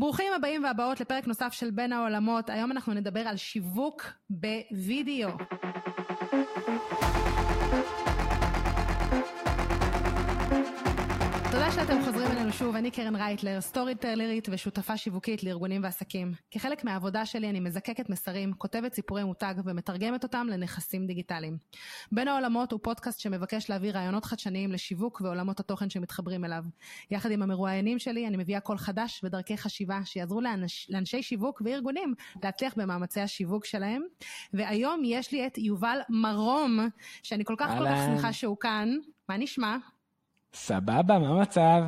ברוכים הבאים והבאות לפרק נוסף של בין העולמות. היום אנחנו נדבר על שיווק בווידאו. שאתם חוזרים אלינו שוב, אני קרן רייטלר, storyteller ית ושותפה שיווקית לארגונים ועסקים. כחלק מהעבודה שלי אני מזקקת מסרים, כותבת סיפורי מותג ומתרגמת אותם לנכסים דיגיטליים. בין העולמות הוא פודקאסט שמבקש להביא רעיונות חדשניים לשיווק ועולמות התוכן שמתחברים אליו. יחד עם המרואיינים שלי אני מביאה קול חדש ודרכי חשיבה שיעזרו לאנש, לאנשי שיווק וארגונים להצליח במאמצי השיווק שלהם. והיום יש לי את יובל מרום, שאני כל כך כל כך שמחה שהוא כאן. מה נשמע? סבבה, מה המצב?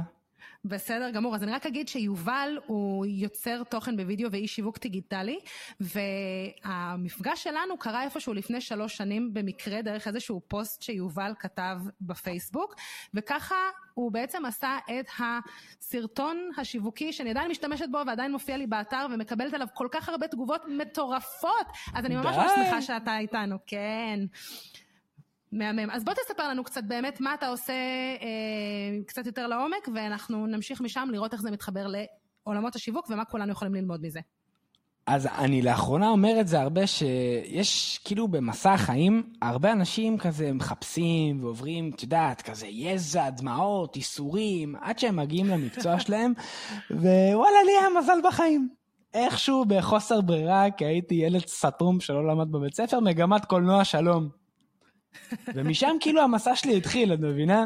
בסדר גמור, אז אני רק אגיד שיובל הוא יוצר תוכן בווידאו ואיש שיווק דיגיטלי, והמפגש שלנו קרה איפשהו לפני שלוש שנים במקרה, דרך איזשהו פוסט שיובל כתב בפייסבוק, וככה הוא בעצם עשה את הסרטון השיווקי שאני עדיין משתמשת בו ועדיין מופיע לי באתר ומקבלת עליו כל כך הרבה תגובות מטורפות, אז אני ממש ממש שמחה שאתה איתנו, כן. מהמם. אז בוא תספר לנו קצת באמת מה אתה עושה אה, קצת יותר לעומק, ואנחנו נמשיך משם לראות איך זה מתחבר לעולמות השיווק ומה כולנו יכולים ללמוד מזה. אז אני לאחרונה אומר את זה הרבה, שיש כאילו במסע החיים, הרבה אנשים כזה מחפשים ועוברים, את יודעת, כזה יזע, דמעות, איסורים, עד שהם מגיעים למקצוע שלהם, ווואלה, לי היה מזל בחיים. איכשהו בחוסר ברירה, כי הייתי ילד סתום שלא למד בבית ספר, מגמת קולנוע שלום. ומשם כאילו המסע שלי התחיל, את מבינה?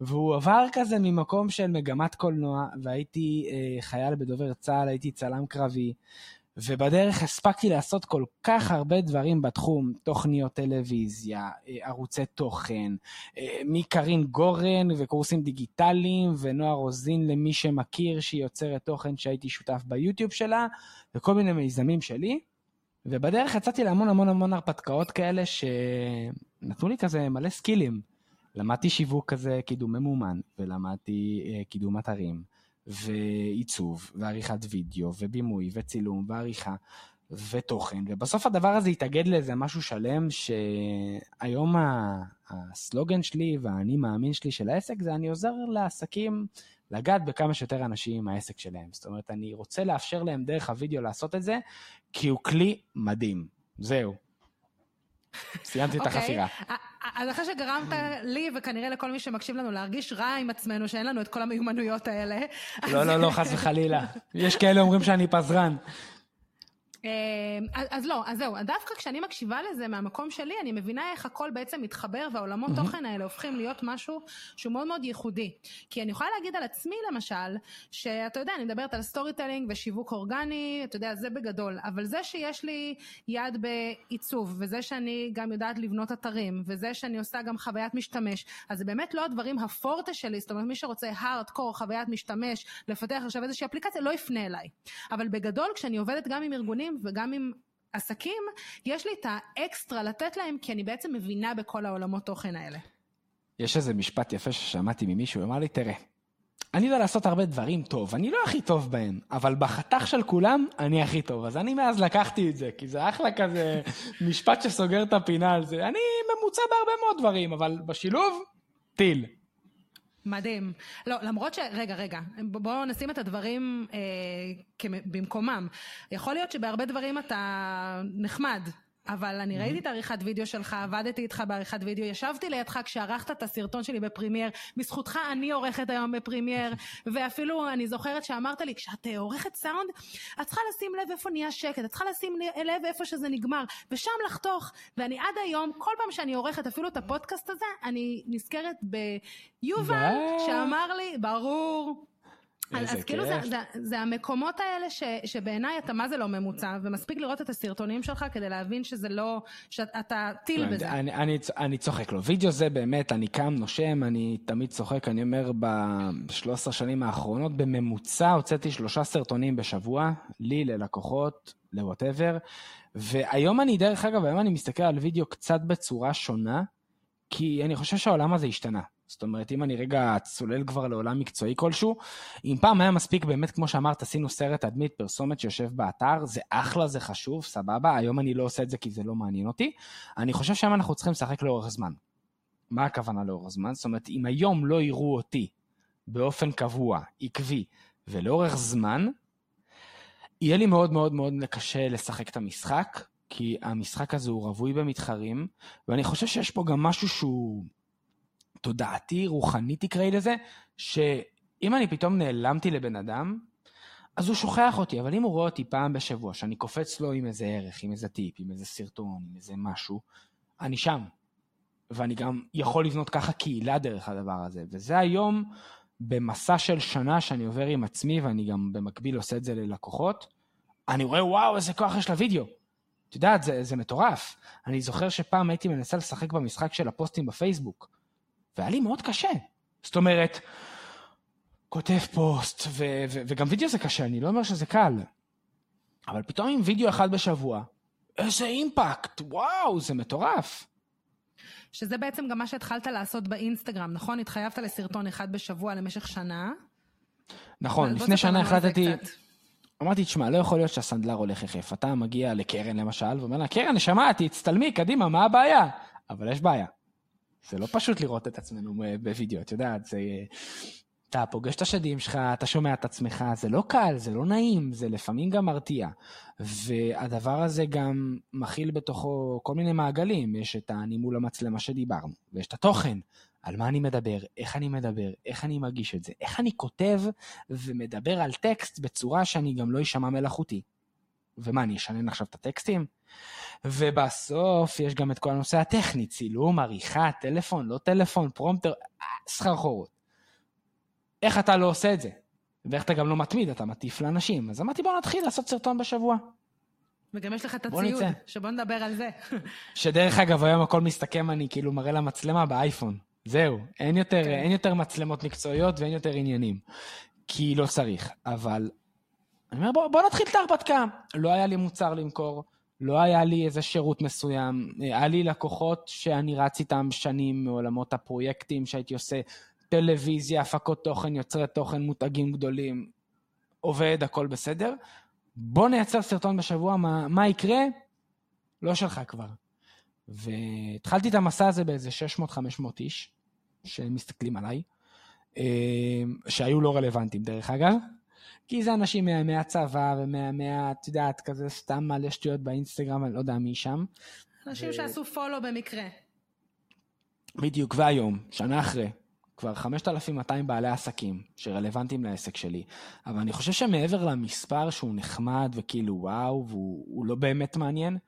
והוא עבר כזה ממקום של מגמת קולנוע, והייתי אה, חייל בדובר צה"ל, הייתי צלם קרבי, ובדרך הספקתי לעשות כל כך הרבה דברים בתחום, תוכניות טלוויזיה, אה, ערוצי תוכן, אה, מקרין גורן וקורסים דיגיטליים, ונועה רוזין למי שמכיר, שהיא יוצרת תוכן שהייתי שותף ביוטיוב שלה, וכל מיני מיזמים שלי. ובדרך יצאתי להמון המון המון הרפתקאות כאלה שנתנו לי כזה מלא סקילים. למדתי שיווק כזה, קידום ממומן, ולמדתי אה, קידום אתרים, ועיצוב, ועריכת וידאו, ובימוי, וצילום, ועריכה, ותוכן, ובסוף הדבר הזה התאגד לאיזה משהו שלם, שהיום הסלוגן שלי והאני מאמין שלי של העסק זה אני עוזר לעסקים לגעת בכמה שיותר אנשים עם העסק שלהם. זאת אומרת, אני רוצה לאפשר להם דרך הוידאו לעשות את זה, כי הוא כלי מדהים. זהו. סיימתי את אוקיי. החפירה. אז אחרי שגרמת לי, וכנראה לכל מי שמקשיב לנו, להרגיש רע עם עצמנו, שאין לנו את כל המיומנויות האלה. לא, לא, לא, חס וחלילה. יש כאלה אומרים שאני פזרן. אמ, אז לא, אז זהו, דווקא כשאני מקשיבה לזה מהמקום שלי, אני מבינה איך הכל בעצם מתחבר והעולמות תוכן האלה הופכים להיות משהו שהוא מאוד מאוד ייחודי. כי אני יכולה להגיד על עצמי למשל, שאתה יודע, אני מדברת על storytelling ושיווק אורגני, אתה יודע, זה בגדול, אבל זה שיש לי יד בעיצוב, וזה שאני גם יודעת לבנות אתרים, וזה שאני עושה גם חוויית משתמש, אז זה באמת לא הדברים הפורטה שלי, זאת אומרת, מי שרוצה הארד-קור, חוויית משתמש, לפתח עכשיו איזושהי אפליקציה, לא יפנה אליי. אבל בגדול, כשאני עובדת גם עם ארגונים, וגם עם עסקים, יש לי את האקסטרה לתת להם, כי אני בעצם מבינה בכל העולמות תוכן האלה. יש איזה משפט יפה ששמעתי ממישהו, הוא אמר לי, תראה, אני יודע לעשות הרבה דברים טוב, אני לא הכי טוב בהם, אבל בחתך של כולם, אני הכי טוב. אז אני מאז לקחתי את זה, כי זה אחלה כזה משפט שסוגר את הפינה על זה. אני ממוצע בהרבה מאוד דברים, אבל בשילוב, טיל. מדהים. לא, למרות ש... רגע, רגע, בואו נשים את הדברים אה, במקומם. יכול להיות שבהרבה דברים אתה נחמד, אבל אני ראיתי את העריכת וידאו שלך, עבדתי איתך בעריכת וידאו, ישבתי לידך כשערכת את הסרטון שלי בפרימייר, בזכותך אני עורכת היום בפרימייר, ואפילו אני זוכרת שאמרת לי, כשאת אה, עורכת סאונד, את צריכה לשים לב איפה נהיה שקט, את צריכה לשים לב איפה שזה נגמר, ושם לחתוך. ואני עד היום, כל פעם שאני עורכת אפילו את הפודקאסט הזה, אני נזכרת ביובל, שאמר לי, ברור. אז, אז כאילו זה, זה, זה המקומות האלה ש, שבעיניי אתה מה זה לא ממוצע, ומספיק לראות את הסרטונים שלך כדי להבין שזה לא, שאתה טיל בזה. אני, אני, אני צוחק לו. וידאו זה באמת, אני קם, נושם, אני תמיד צוחק, אני אומר ב-13 שנים האחרונות, בממוצע הוצאתי שלושה סרטונים בשבוע, לי, ללקוחות, לווטאבר, והיום אני, דרך אגב, היום אני מסתכל על וידאו קצת בצורה שונה, כי אני חושב שהעולם הזה השתנה. זאת אומרת, אם אני רגע צולל כבר לעולם מקצועי כלשהו, אם פעם היה מספיק באמת, כמו שאמרת, עשינו סרט תדמית, פרסומת שיושב באתר, זה אחלה, זה חשוב, סבבה, היום אני לא עושה את זה כי זה לא מעניין אותי. אני חושב שהיום אנחנו צריכים לשחק לאורך זמן. מה הכוונה לאורך זמן? זאת אומרת, אם היום לא יראו אותי באופן קבוע, עקבי ולאורך זמן, יהיה לי מאוד מאוד מאוד קשה לשחק את המשחק, כי המשחק הזה הוא רווי במתחרים, ואני חושב שיש פה גם משהו שהוא תודעתי, רוחני תקראי לזה, שאם אני פתאום נעלמתי לבן אדם, אז הוא שוכח אותי, אבל אם הוא רואה אותי פעם בשבוע, שאני קופץ לו עם איזה ערך, עם איזה טיפ, עם איזה סרטון, עם איזה משהו, אני שם. ואני גם יכול לבנות ככה קהילה דרך הדבר הזה. וזה היום במסע של שנה שאני עובר עם עצמי, ואני גם במקביל עושה את זה ללקוחות, אני רואה, וואו, איזה כוח יש לוידאו. את יודעת, זה, זה מטורף. אני זוכר שפעם הייתי מנסה לשחק במשחק של הפוסטים בפייסבוק, והיה לי מאוד קשה. זאת אומרת, כותב פוסט, ו- ו- וגם וידאו זה קשה, אני לא אומר שזה קל. אבל פתאום עם וידאו אחד בשבוע, איזה אימפקט, וואו, זה מטורף. שזה בעצם גם מה שהתחלת לעשות באינסטגרם, נכון? התחייבת לסרטון אחד בשבוע למשך שנה. נכון, לפני שנה החלטתי... אמרתי, תשמע, לא יכול להיות שהסנדלר הולך יחף. אתה מגיע לקרן למשל, ואומר לה, קרן, נשמה, תצטלמי, קדימה, מה הבעיה? אבל יש בעיה. זה לא פשוט לראות את עצמנו בווידאו, את יודעת, זה... אתה פוגש את השדים שלך, אתה שומע את עצמך, זה לא קל, זה לא נעים, זה לפעמים גם מרתיע. והדבר הזה גם מכיל בתוכו כל מיני מעגלים. יש את אני מול המצלמה שדיברנו, ויש את התוכן, על מה אני מדבר, איך אני מדבר, איך אני מגיש את זה, איך אני כותב ומדבר על טקסט בצורה שאני גם לא אשמע מלאכותי. ומה, אני אשנן עכשיו את הטקסטים? ובסוף יש גם את כל הנושא הטכני, צילום, עריכה, טלפון, לא טלפון, פרומטר, סחרחורות. איך אתה לא עושה את זה? ואיך אתה גם לא מתמיד, אתה מטיף לאנשים. אז אמרתי, בוא נתחיל לעשות סרטון בשבוע. וגם יש לך את הציוד, שבוא נדבר על זה. שדרך אגב, היום הכל מסתכם, אני כאילו מראה למצלמה באייפון. זהו, אין יותר, כן. אין יותר מצלמות מקצועיות ואין יותר עניינים. כי לא צריך. אבל אני אומר, בוא, בוא נתחיל את ההרפתקה. לא היה לי מוצר למכור, לא היה לי איזה שירות מסוים. היה לי לקוחות שאני רץ איתם שנים מעולמות הפרויקטים שהייתי עושה, טלוויזיה, הפקות תוכן, יוצרי תוכן, מותגים גדולים, עובד, הכל בסדר. בוא נייצר סרטון בשבוע, מה, מה יקרה? לא שלך כבר. והתחלתי את המסע הזה באיזה 600-500 איש, שמסתכלים עליי, אה, שהיו לא רלוונטיים דרך אגב, כי זה אנשים מהצבא ומה, את יודעת, כזה סתם מלא שטויות באינסטגרם, אני לא יודע מי שם. אנשים ו... שעשו פולו במקרה. בדיוק, והיום, שנה אחרי, כבר 5,200 בעלי עסקים שרלוונטיים לעסק שלי, אבל אני חושב שמעבר למספר שהוא נחמד וכאילו וואו, והוא לא באמת מעניין,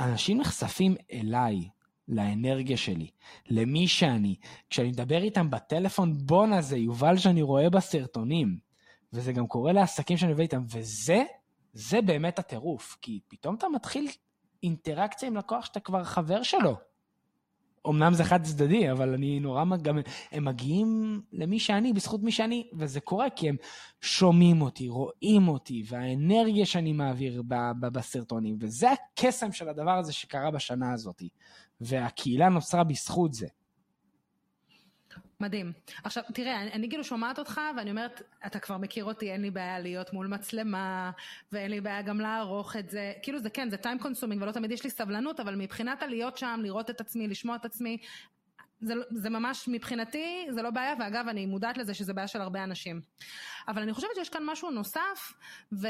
אנשים נחשפים אליי, לאנרגיה שלי, למי שאני. כשאני מדבר איתם בטלפון, בואנה זה יובל שאני רואה בסרטונים. וזה גם קורה לעסקים שאני עובד איתם, וזה, זה באמת הטירוף, כי פתאום אתה מתחיל אינטראקציה עם לקוח שאתה כבר חבר שלו. אמנם זה חד צדדי, אבל אני נורא, גם, הם מגיעים למי שאני, בזכות מי שאני, וזה קורה כי הם שומעים אותי, רואים אותי, והאנרגיה שאני מעביר ב, ב, בסרטונים, וזה הקסם של הדבר הזה שקרה בשנה הזאת, והקהילה נוצרה בזכות זה. מדהים. עכשיו, תראה, אני, אני כאילו שומעת אותך ואני אומרת, אתה כבר מכיר אותי, אין לי בעיה להיות מול מצלמה, ואין לי בעיה גם לערוך את זה. כאילו זה כן, זה time consuming ולא תמיד יש לי סבלנות, אבל מבחינת הלהיות שם, לראות את עצמי, לשמוע את עצמי, זה, זה ממש מבחינתי, זה לא בעיה, ואגב, אני מודעת לזה שזה בעיה של הרבה אנשים. אבל אני חושבת שיש כאן משהו נוסף, ו...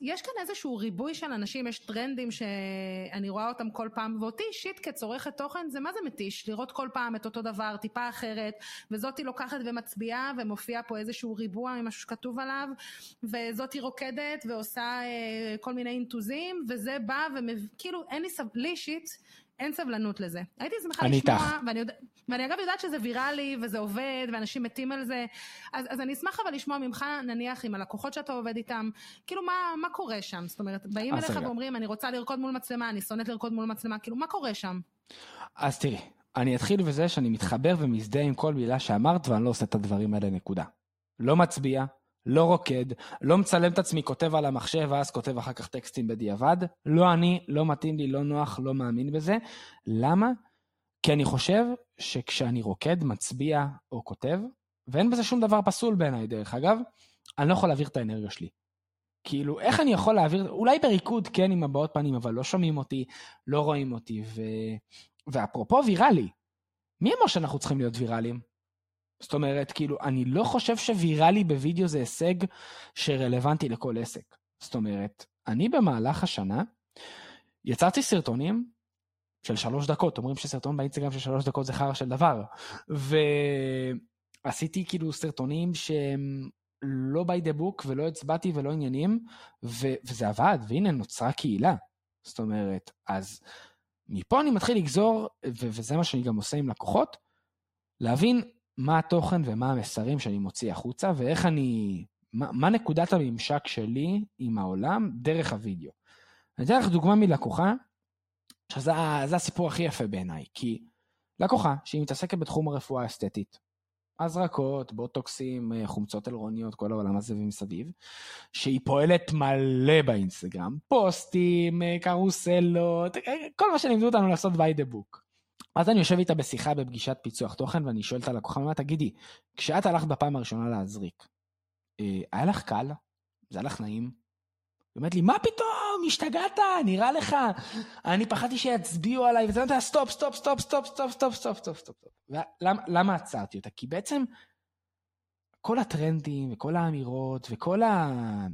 יש כאן איזשהו ריבוי של אנשים, יש טרנדים שאני רואה אותם כל פעם, ואותי אישית כצורכת תוכן זה מה זה מתיש, לראות כל פעם את אותו דבר, טיפה אחרת, וזאתי לוקחת ומצביעה, ומופיע פה איזשהו ריבוע ממשהו שכתוב עליו, וזאתי רוקדת ועושה אה, כל מיני אינטוזים, וזה בא וכאילו אין לי, סב... לי אישית, אין סבלנות לזה. הייתי שמחה לשמוע, ואני, יודע, ואני אגב יודעת שזה ויראלי וזה עובד ואנשים מתים על זה, אז, אז אני אשמח אבל לשמוע ממך נניח עם הלקוחות שאתה עובד איתם, כאילו מה, מה קורה שם? זאת אומרת, באים אליך רגע. ואומרים אני רוצה לרקוד מול מצלמה, אני שונאת לרקוד מול מצלמה, כאילו מה קורה שם? אז תראי, אני אתחיל בזה שאני מתחבר ומזדהה עם כל מילה שאמרת ואני לא עושה את הדברים האלה נקודה. לא מצביע, לא רוקד, לא מצלם את עצמי, כותב על המחשב, ואז כותב אחר כך טקסטים בדיעבד. לא אני, לא מתאים לי, לא נוח, לא מאמין בזה. למה? כי אני חושב שכשאני רוקד, מצביע או כותב, ואין בזה שום דבר פסול בעיניי, דרך אגב, אני לא יכול להעביר את האנרגיה שלי. כאילו, איך אני יכול להעביר, אולי בריקוד כן עם הבעות פנים, אבל לא שומעים אותי, לא רואים אותי, ו... ואפרופו ויראלי, מי אמר שאנחנו צריכים להיות ויראליים? זאת אומרת, כאילו, אני לא חושב שוויראלי בווידאו זה הישג שרלוונטי לכל עסק. זאת אומרת, אני במהלך השנה יצרתי סרטונים של שלוש דקות, אומרים שסרטון באינסטגרם של שלוש דקות זה חרא של דבר. ועשיתי כאילו סרטונים שהם לא by the book ולא הצבעתי ולא עניינים, ו- וזה עבד, והנה נוצרה קהילה. זאת אומרת, אז מפה אני מתחיל לגזור, ו- וזה מה שאני גם עושה עם לקוחות, להבין מה התוכן ומה המסרים שאני מוציא החוצה, ואיך אני, מה, מה נקודת הממשק שלי עם העולם דרך הוידאו. אני אתן לך דוגמה מלקוחה, שזה הסיפור הכי יפה בעיניי, כי לקוחה שהיא מתעסקת בתחום הרפואה האסתטית, הזרקות, בוטוקסים, אה, חומצות אלרוניות, כל העולם הזה ומסביב, שהיא פועלת מלא באינסטגרם, פוסטים, אה, קרוסלות, אה, כל מה שלימדו אותנו לעשות by the book. אז אני יושב איתה בשיחה בפגישת פיצוח תוכן, ואני שואל את הלקוחה, מה תגידי, כשאת הלכת בפעם הראשונה להזריק, היה לך קל? זה היה לך נעים? היא אומרת לי, מה פתאום, השתגעת, נראה לך, אני פחדתי שיצביעו עליי, וזה נותן, סטופ, סטופ, סטופ, סטופ, סטופ, סטופ, סטופ, סטופ, סטופ. למה עצרתי אותה? כי בעצם כל הטרנדים וכל האמירות וכל ה...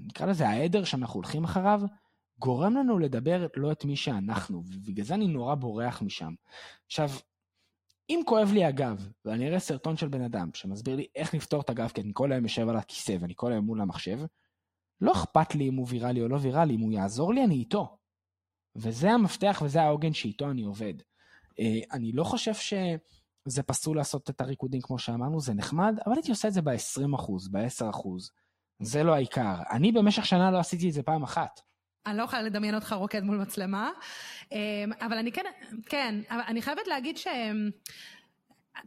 נקרא לזה העדר שאנחנו הולכים אחריו, גורם לנו לדבר לא את מי שאנחנו, ובגלל זה אני נורא בורח משם. עכשיו, אם כואב לי הגב, ואני אראה סרטון של בן אדם שמסביר לי איך לפתור את הגב, כי אני כל היום יושב על הכיסא ואני כל היום מול המחשב, לא אכפת לי אם הוא ויראלי או לא ויראלי, אם הוא יעזור לי, אני איתו. וזה המפתח וזה העוגן שאיתו אני עובד. אה, אני לא חושב שזה פסול לעשות את הריקודים כמו שאמרנו, זה נחמד, אבל הייתי עושה את זה ב-20%, ב-10%. זה לא העיקר. אני במשך שנה לא עשיתי את זה פעם אחת. אני לא יכולה לדמיין אותך רוקד מול מצלמה, אה, אבל אני כן, כן, אבל אני חייבת להגיד ש...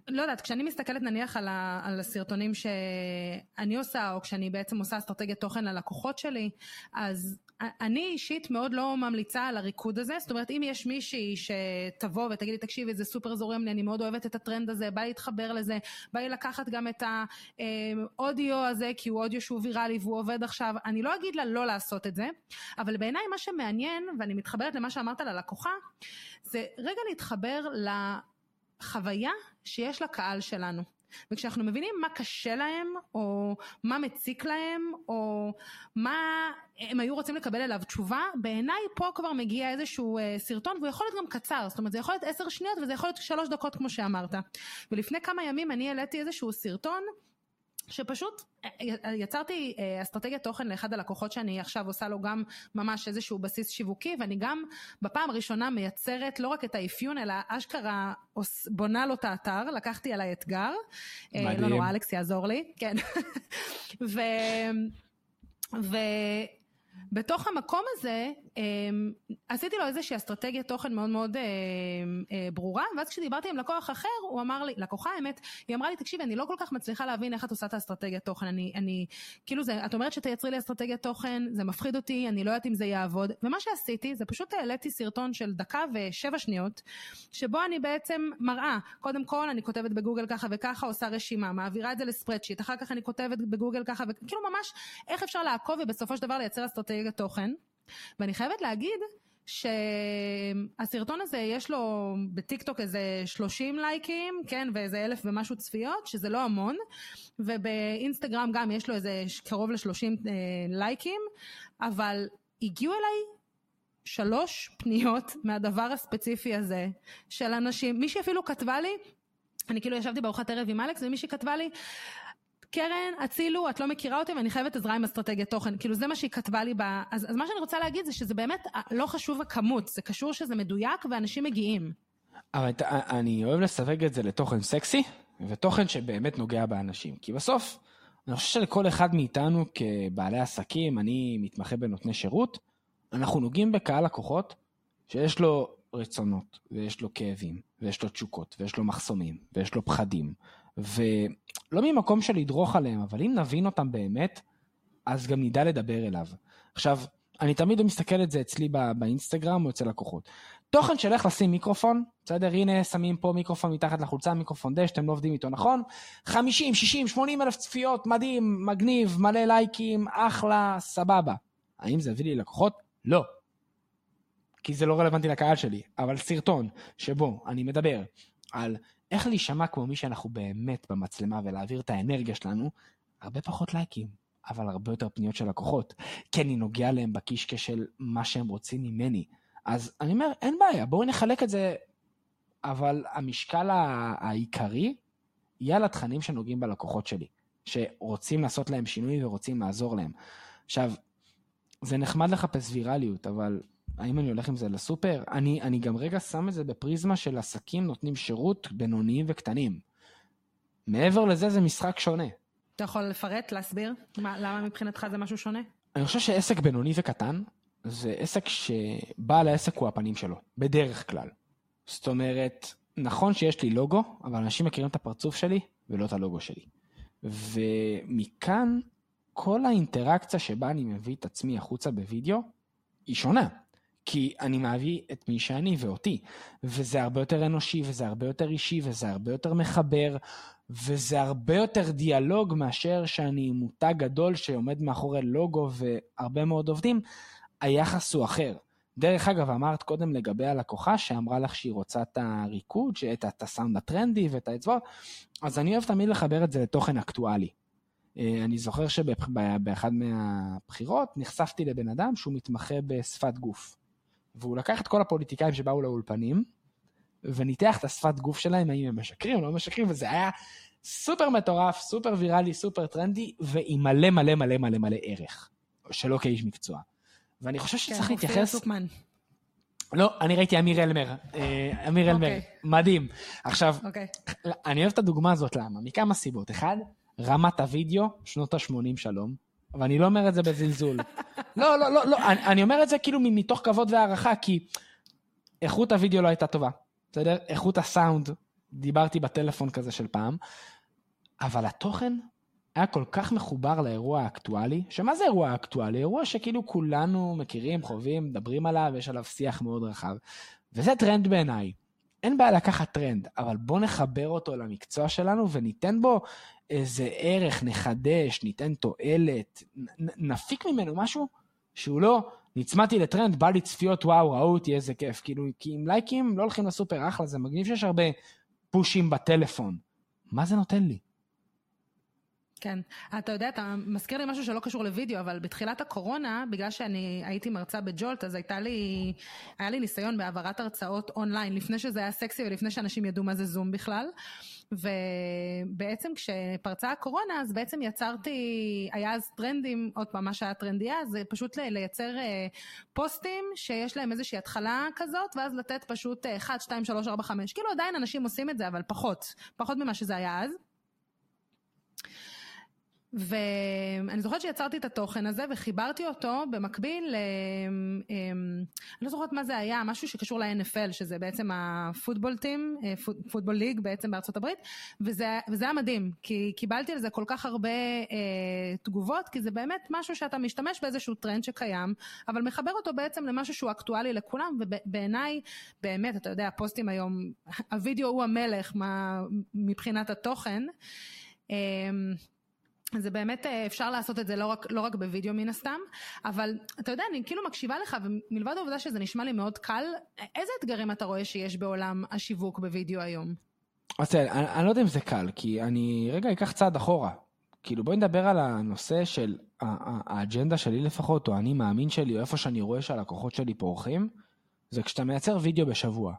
לא יודעת, כשאני מסתכלת נניח על, ה, על הסרטונים שאני עושה, או כשאני בעצם עושה אסטרטגיית תוכן ללקוחות שלי, אז אני אישית מאוד לא ממליצה על הריקוד הזה, זאת אומרת אם יש מישהי שתבוא ותגיד לי תקשיבי זה סופר זורם לי, אני מאוד אוהבת את הטרנד הזה, בא להתחבר לזה, בא לי לקחת גם את האודיו הזה כי הוא אודיו שהוא ויראלי והוא עובד עכשיו, אני לא אגיד לה לא לעשות את זה, אבל בעיניי מה שמעניין, ואני מתחברת למה שאמרת ללקוחה, זה רגע להתחבר לחוויה שיש לקהל שלנו. וכשאנחנו מבינים מה קשה להם, או מה מציק להם, או מה הם היו רוצים לקבל אליו תשובה, בעיניי פה כבר מגיע איזשהו אה, סרטון, והוא יכול להיות גם קצר, זאת אומרת זה יכול להיות עשר שניות וזה יכול להיות שלוש דקות כמו שאמרת. ולפני כמה ימים אני העליתי איזשהו סרטון, שפשוט אה, יצרתי אה, אסטרטגיית תוכן לאחד הלקוחות שאני עכשיו עושה לו גם ממש איזשהו בסיס שיווקי ואני גם בפעם הראשונה מייצרת לא רק את האפיון אלא אשכרה בונה לו את האתר, לקחתי עליי אתגר. אה, מדהים. לא נורא, אלכס יעזור לי, כן. ו... ו... בתוך המקום הזה אמ, עשיתי לו איזושהי אסטרטגיית תוכן מאוד מאוד אה, אה, ברורה, ואז כשדיברתי עם לקוח אחר, הוא אמר לי, לקוחה האמת, היא אמרה לי, תקשיבי, אני לא כל כך מצליחה להבין איך את עושה את האסטרטגיית תוכן, אני, אני, כאילו זה, את אומרת שתייצרי לי אסטרטגיית תוכן, זה מפחיד אותי, אני לא יודעת אם זה יעבוד, ומה שעשיתי זה פשוט העליתי סרטון של דקה ושבע שניות, שבו אני בעצם מראה, קודם כל אני כותבת בגוגל ככה וככה, עושה רשימה, מעבירה את זה לספרדשיט, אחר כך אני כותבת בגוגל ככה וכאילו ממש איך אפשר לעקוב ובסופו של דבר לייצר אסטרטגיית תוכן. ואני חייבת להגיד שהסרטון הזה יש לו בטיק טוק איזה 30 לייקים, כן, ואיזה אלף ומשהו צפיות, שזה לא המון, ובאינסטגרם גם יש לו איזה קרוב ל-30 אה, לייקים, אבל הגיעו אליי שלוש פניות מהדבר הספציפי הזה של אנשים, מישהי אפילו כתבה לי, אני כאילו ישבתי בארוחת ערב עם אלכס ומישהי כתבה לי, קרן, הצילו, את לא מכירה אותי ואני חייבת עזרה עם אסטרטגיית תוכן. כאילו זה מה שהיא כתבה לי ב... אז, אז מה שאני רוצה להגיד זה שזה באמת לא חשוב הכמות, זה קשור שזה מדויק ואנשים מגיעים. אבל אני אוהב לסווג את זה לתוכן סקסי, ותוכן שבאמת נוגע באנשים. כי בסוף, אני חושב שלכל אחד מאיתנו כבעלי עסקים, אני מתמחה בנותני שירות, אנחנו נוגעים בקהל לקוחות שיש לו רצונות, ויש לו כאבים, ויש לו תשוקות, ויש לו מחסומים, ויש לו פחדים, ולא ממקום של לדרוך עליהם, אבל אם נבין אותם באמת, אז גם נדע לדבר אליו. עכשיו, אני תמיד מסתכל את זה אצלי בא, באינסטגרם או אצל לקוחות. תוכן של איך לשים מיקרופון, בסדר? הנה שמים פה מיקרופון מתחת לחולצה, מיקרופון דש, אתם לא עובדים איתו, נכון? 50, 60, 80 אלף צפיות, מדהים, מגניב, מלא לייקים, אחלה, סבבה. האם זה הביא לי לקוחות? לא. כי זה לא רלוונטי לקהל שלי, אבל סרטון שבו אני מדבר על איך להישמע כמו מי שאנחנו באמת במצלמה ולהעביר את האנרגיה שלנו, הרבה פחות לייקים, אבל הרבה יותר פניות של לקוחות. כי אני נוגע להם בקישקע של מה שהם רוצים ממני. אז אני אומר, אין בעיה, בואו נחלק את זה, אבל המשקל העיקרי יהיה על התכנים שנוגעים בלקוחות שלי, שרוצים לעשות להם שינוי ורוצים לעזור להם. עכשיו, זה נחמד לחפש ויראליות, אבל האם אני הולך עם זה לסופר? אני, אני גם רגע שם את זה בפריזמה של עסקים נותנים שירות בינוניים וקטנים. מעבר לזה זה משחק שונה. אתה יכול לפרט, להסביר? מה, למה מבחינתך זה משהו שונה? אני חושב שעסק בינוני וקטן זה עסק שבעל העסק הוא הפנים שלו, בדרך כלל. זאת אומרת, נכון שיש לי לוגו, אבל אנשים מכירים את הפרצוף שלי ולא את הלוגו שלי. ומכאן כל האינטראקציה שבה אני מביא את עצמי החוצה בווידאו היא שונה. כי אני מביא את מי שאני ואותי, וזה הרבה יותר אנושי, וזה הרבה יותר אישי, וזה הרבה יותר מחבר, וזה הרבה יותר דיאלוג מאשר שאני מותג גדול שעומד מאחורי לוגו והרבה מאוד עובדים, היחס הוא אחר. דרך אגב, אמרת קודם לגבי הלקוחה שאמרה לך שהיא רוצה את הריקוד, את, הסאונד הטרנדי ואת האצבעות, אז אני אוהב תמיד לחבר את זה לתוכן אקטואלי. אה, אני זוכר שבאחד מהבחירות נחשפתי לבן אדם שהוא מתמחה בשפת גוף. והוא לקח את כל הפוליטיקאים שבאו לאולפנים, וניתח את השפת גוף שלהם, האם הם משקרים או לא משקרים, וזה היה סופר מטורף, סופר ויראלי, סופר טרנדי, ועם מלא מלא מלא מלא מלא ערך, שלא כאיש מקצוע. ואני חושב שצריך כן, להתייחס... סופמן. לא, אני ראיתי אמיר אלמר. אה, אמיר אלמר, אוקיי. מדהים. עכשיו, אוקיי. אני אוהב את הדוגמה הזאת, למה? מכמה סיבות. אחד, רמת הוידאו, שנות ה-80 שלום, ואני לא אומר את זה בזלזול. לא, לא, לא, לא, אני, אני אומר את זה כאילו מתוך כבוד והערכה, כי איכות הוידאו לא הייתה טובה, בסדר? איכות הסאונד, דיברתי בטלפון כזה של פעם, אבל התוכן היה כל כך מחובר לאירוע האקטואלי, שמה זה אירוע אקטואלי? אירוע שכאילו כולנו מכירים, חווים, מדברים עליו, יש עליו שיח מאוד רחב. וזה טרנד בעיניי. אין בעיה לקחת טרנד, אבל בוא נחבר אותו למקצוע שלנו וניתן בו איזה ערך, נחדש, ניתן תועלת, נפיק ממנו משהו שהוא לא, נצמדתי לטרנד, בא לי צפיות, וואו, ראו אותי, איזה כיף. כאילו, כי עם לייקים לא הולכים לסופר, אחלה, זה מגניב שיש הרבה פושים בטלפון. מה זה נותן לי? כן, אתה יודע, אתה מזכיר לי משהו שלא קשור לוידאו, אבל בתחילת הקורונה, בגלל שאני הייתי מרצה ב-JOLT, אז הייתה לי, היה לי ניסיון בהעברת הרצאות אונליין, לפני שזה היה סקסי ולפני שאנשים ידעו מה זה זום בכלל. ובעצם כשפרצה הקורונה, אז בעצם יצרתי, היה אז טרנדים, עוד פעם, מה שהיה טרנדי אז, זה פשוט לייצר אה, פוסטים שיש להם איזושהי התחלה כזאת, ואז לתת פשוט 1, 2, 3, 4, 5. כאילו עדיין אנשים עושים את זה, אבל פחות, פחות ממה שזה היה אז. ואני זוכרת שיצרתי את התוכן הזה וחיברתי אותו במקביל, ל... אמ, אני לא זוכרת מה זה היה, משהו שקשור ל-NFL, שזה בעצם הפוטבול טים, football league בעצם בארצות הברית, וזה, וזה היה מדהים, כי קיבלתי על זה כל כך הרבה אה, תגובות, כי זה באמת משהו שאתה משתמש באיזשהו טרנד שקיים, אבל מחבר אותו בעצם למשהו שהוא אקטואלי לכולם, ובעיניי, באמת, אתה יודע, הפוסטים היום, הווידאו הוא המלך מה, מבחינת התוכן. אה, זה באמת אה, אפשר לעשות את זה לא רק, לא רק בווידאו מן הסתם, אבל אתה יודע, אני כאילו מקשיבה לך, ומלבד העובדה שזה נשמע לי מאוד קל, איזה אתגרים אתה רואה שיש בעולם השיווק בווידאו היום? אז אני, אני לא יודע אם זה קל, כי אני רגע אקח צעד אחורה. כאילו בואי נדבר על הנושא של האג'נדה שלי לפחות, או אני מאמין שלי, או איפה שאני רואה שהלקוחות שלי פורחים, זה כשאתה מייצר וידאו בשבוע.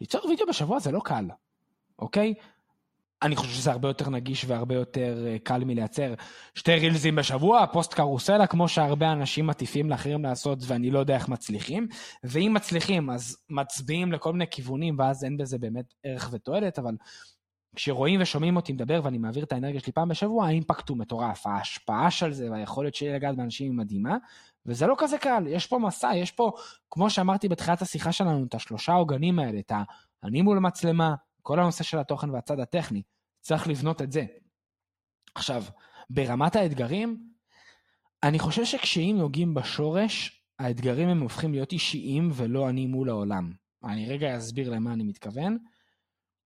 ליצור וידאו בשבוע זה לא קל, אוקיי? אני חושב שזה הרבה יותר נגיש והרבה יותר אה, קל מלייצר שתי רילזים בשבוע, פוסט קרוסלה, כמו שהרבה אנשים מטיפים לאחרים לעשות ואני לא יודע איך מצליחים. ואם מצליחים, אז מצביעים לכל מיני כיוונים, ואז אין בזה באמת ערך ותועלת, אבל כשרואים ושומעים אותי מדבר ואני מעביר את האנרגיה שלי פעם בשבוע, האימפקט הוא מטורף. ההשפעה של זה והיכולת שלי לגעת באנשים היא מדהימה, וזה לא כזה קל. יש פה מסע, יש פה, כמו שאמרתי בתחילת השיחה שלנו, את השלושה עוגנים האלה, את ה"אני מול מצלמה", כל הנושא של התוכן והצד הטכני, צריך לבנות את זה. עכשיו, ברמת האתגרים, אני חושב שכשאם נוגעים בשורש, האתגרים הם הופכים להיות אישיים ולא אני מול העולם. אני רגע אסביר למה אני מתכוון.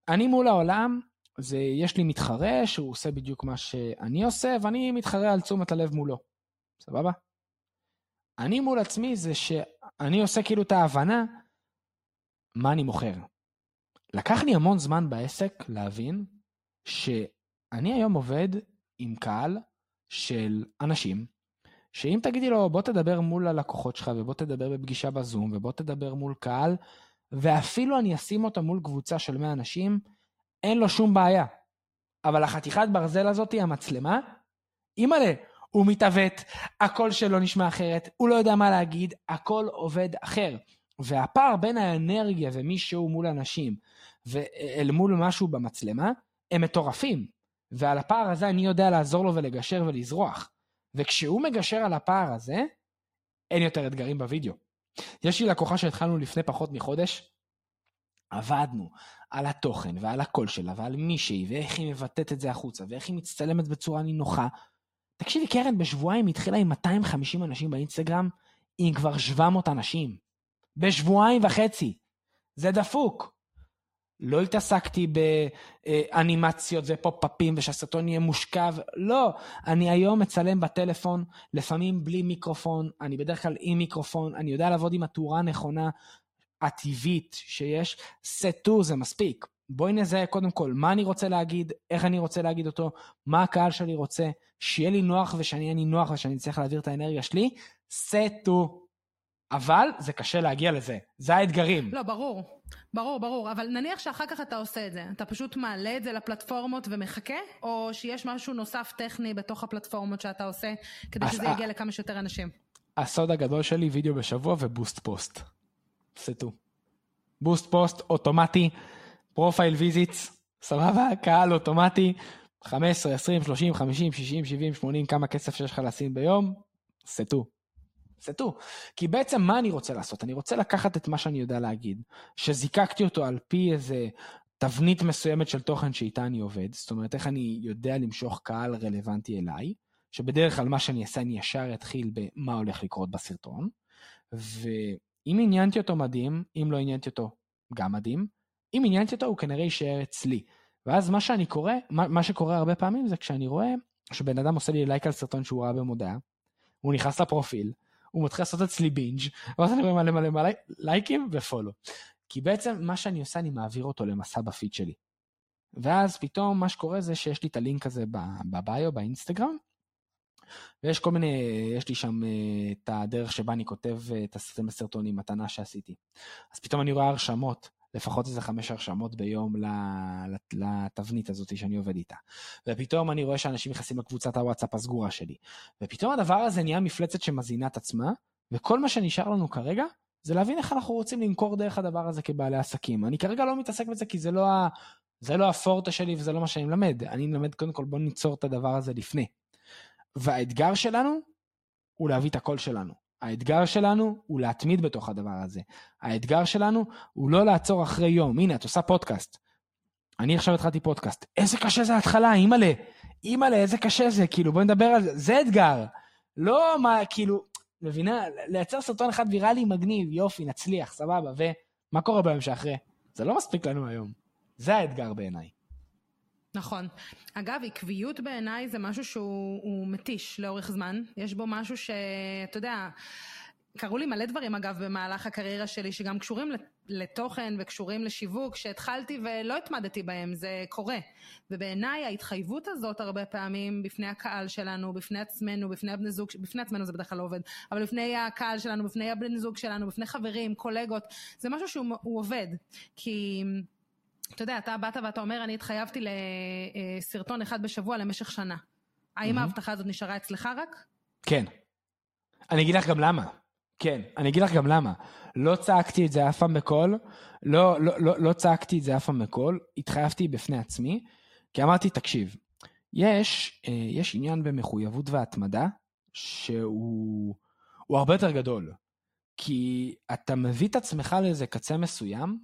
אני מול העולם, זה יש לי מתחרה שהוא עושה בדיוק מה שאני עושה, ואני מתחרה על תשומת הלב מולו. סבבה? אני מול עצמי זה שאני עושה כאילו את ההבנה מה אני מוכר. לקח לי המון זמן בעסק להבין שאני היום עובד עם קהל של אנשים, שאם תגידי לו, בוא תדבר מול הלקוחות שלך, ובוא תדבר בפגישה בזום, ובוא תדבר מול קהל, ואפילו אני אשים אותה מול קבוצה של 100 אנשים, אין לו שום בעיה. אבל החתיכת ברזל הזאתי, המצלמה, אימא'לה, הוא מתעוות, הקול שלו נשמע אחרת, הוא לא יודע מה להגיד, הכל עובד אחר. והפער בין האנרגיה ומי שהוא מול אנשים ואל מול משהו במצלמה, הם מטורפים. ועל הפער הזה אני יודע לעזור לו ולגשר ולזרוח. וכשהוא מגשר על הפער הזה, אין יותר אתגרים בווידאו. יש לי לקוחה שהתחלנו לפני פחות מחודש, עבדנו על התוכן ועל הקול שלה ועל מי שהיא ואיך היא מבטאת את זה החוצה ואיך היא מצטלמת בצורה נינוחה. תקשיבי, קרן, בשבועיים התחילה עם 250 אנשים באינסטגרם, עם כבר 700 אנשים. בשבועיים וחצי. זה דפוק. לא התעסקתי באנימציות ופופ-אפים ושהסרטון יהיה מושקע, לא. אני היום מצלם בטלפון, לפעמים בלי מיקרופון, אני בדרך כלל עם מיקרופון, אני יודע לעבוד עם התאורה הנכונה, הטבעית שיש, סטו זה מספיק. בואי נזהה קודם כל מה אני רוצה להגיד, איך אני רוצה להגיד אותו, מה הקהל שלי רוצה, שיהיה לי נוח ושאני אהיה לי נוח ושאני אצליח להעביר את האנרגיה שלי, סטו. אבל זה קשה להגיע לזה, זה האתגרים. לא, ברור. ברור, ברור, אבל נניח שאחר כך אתה עושה את זה, אתה פשוט מעלה את זה לפלטפורמות ומחכה, או שיש משהו נוסף טכני בתוך הפלטפורמות שאתה עושה, כדי שזה יגיע לכמה שיותר אנשים? הסוד הגדול שלי, וידאו בשבוע ו boost post. סטו. boost post אוטומטי, profile visits, סבבה? קהל אוטומטי, 15, 20, 30, 50, 60, 70, 80, כמה כסף שיש לך לשים ביום, סטו. סטו. כי בעצם מה אני רוצה לעשות? אני רוצה לקחת את מה שאני יודע להגיד, שזיקקתי אותו על פי איזה תבנית מסוימת של תוכן שאיתה אני עובד, זאת אומרת, איך אני יודע למשוך קהל רלוונטי אליי, שבדרך כלל מה שאני אעשה, אני ישר אתחיל במה הולך לקרות בסרטון, ואם עניינתי אותו מדהים, אם לא עניינתי אותו גם מדהים, אם עניינתי אותו הוא כנראה יישאר אצלי. ואז מה שאני קורא, מה, מה שקורה הרבה פעמים זה כשאני רואה שבן אדם עושה לי לייק על סרטון שהוא ראה במודעה, הוא נכנס לפרופיל, הוא מתחיל לעשות אצלי בינג', ואז אני רואה מלא מלא מלא לייקים ופולו. כי בעצם מה שאני עושה, אני מעביר אותו למסע בפיד שלי. ואז פתאום מה שקורה זה שיש לי את הלינק הזה בביו, באינסטגרם, ויש כל מיני, יש לי שם אה, את הדרך שבה אני כותב אה, את הסרטונים, מתנה שעשיתי. אז פתאום אני רואה הרשמות לפחות איזה חמש הרשמות ביום לתבנית הזאת שאני עובד איתה. ופתאום אני רואה שאנשים נכנסים לקבוצת הוואטסאפ הסגורה שלי. ופתאום הדבר הזה נהיה מפלצת שמזינה את עצמה, וכל מה שנשאר לנו כרגע זה להבין איך אנחנו רוצים למכור דרך הדבר הזה כבעלי עסקים. אני כרגע לא מתעסק בזה כי זה לא, ה... זה לא הפורטה שלי וזה לא מה שאני מלמד. אני מלמד קודם כל בוא ניצור את הדבר הזה לפני. והאתגר שלנו הוא להביא את הקול שלנו. האתגר שלנו הוא להתמיד בתוך הדבר הזה. האתגר שלנו הוא לא לעצור אחרי יום. הנה, את עושה פודקאסט. אני עכשיו התחלתי פודקאסט. איזה קשה זה ההתחלה, אימא'לה. אימא'לה, איזה קשה זה, כאילו, בואי נדבר על זה. זה אתגר. לא מה, כאילו, מבינה? לייצר סרטון אחד ויראלי מגניב, יופי, נצליח, סבבה. ומה קורה ביום שאחרי? זה לא מספיק לנו היום. זה האתגר בעיניי. נכון. אגב, עקביות בעיניי זה משהו שהוא מתיש לאורך זמן. יש בו משהו שאתה יודע, קרו לי מלא דברים אגב במהלך הקריירה שלי שגם קשורים לתוכן וקשורים לשיווק, שהתחלתי ולא התמדתי בהם, זה קורה. ובעיניי ההתחייבות הזאת הרבה פעמים בפני הקהל שלנו, בפני עצמנו, בפני הבני זוג, בפני עצמנו זה בדרך כלל לא עובד, אבל בפני הקהל שלנו, בפני הבני זוג שלנו, בפני חברים, קולגות, זה משהו שהוא עובד. כי... אתה יודע, אתה באת ואתה אומר, אני התחייבתי לסרטון אחד בשבוע למשך שנה. האם ההבטחה הזאת נשארה אצלך רק? כן. אני אגיד לך גם למה. כן, אני אגיד לך גם למה. לא צעקתי את זה אף פעם בקול, לא, לא, לא, לא צעקתי את זה אף פעם בקול, התחייבתי בפני עצמי, כי אמרתי, תקשיב, יש, אה, יש עניין במחויבות והתמדה שהוא הרבה יותר גדול. כי אתה מביא את עצמך לאיזה קצה מסוים,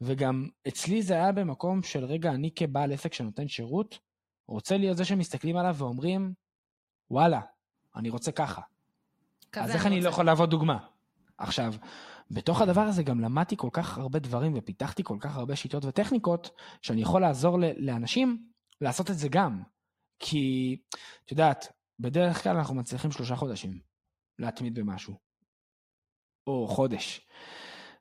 וגם אצלי זה היה במקום של רגע, אני כבעל עסק שנותן שירות, רוצה להיות זה שמסתכלים עליו ואומרים, וואלה, אני רוצה ככה. אז איך אני, אני לא יכול לעבוד דוגמה? עכשיו, בתוך הדבר הזה גם למדתי כל כך הרבה דברים ופיתחתי כל כך הרבה שיטות וטכניקות, שאני יכול לעזור לאנשים לעשות את זה גם. כי, את יודעת, בדרך כלל אנחנו מצליחים שלושה חודשים להתמיד במשהו. או חודש.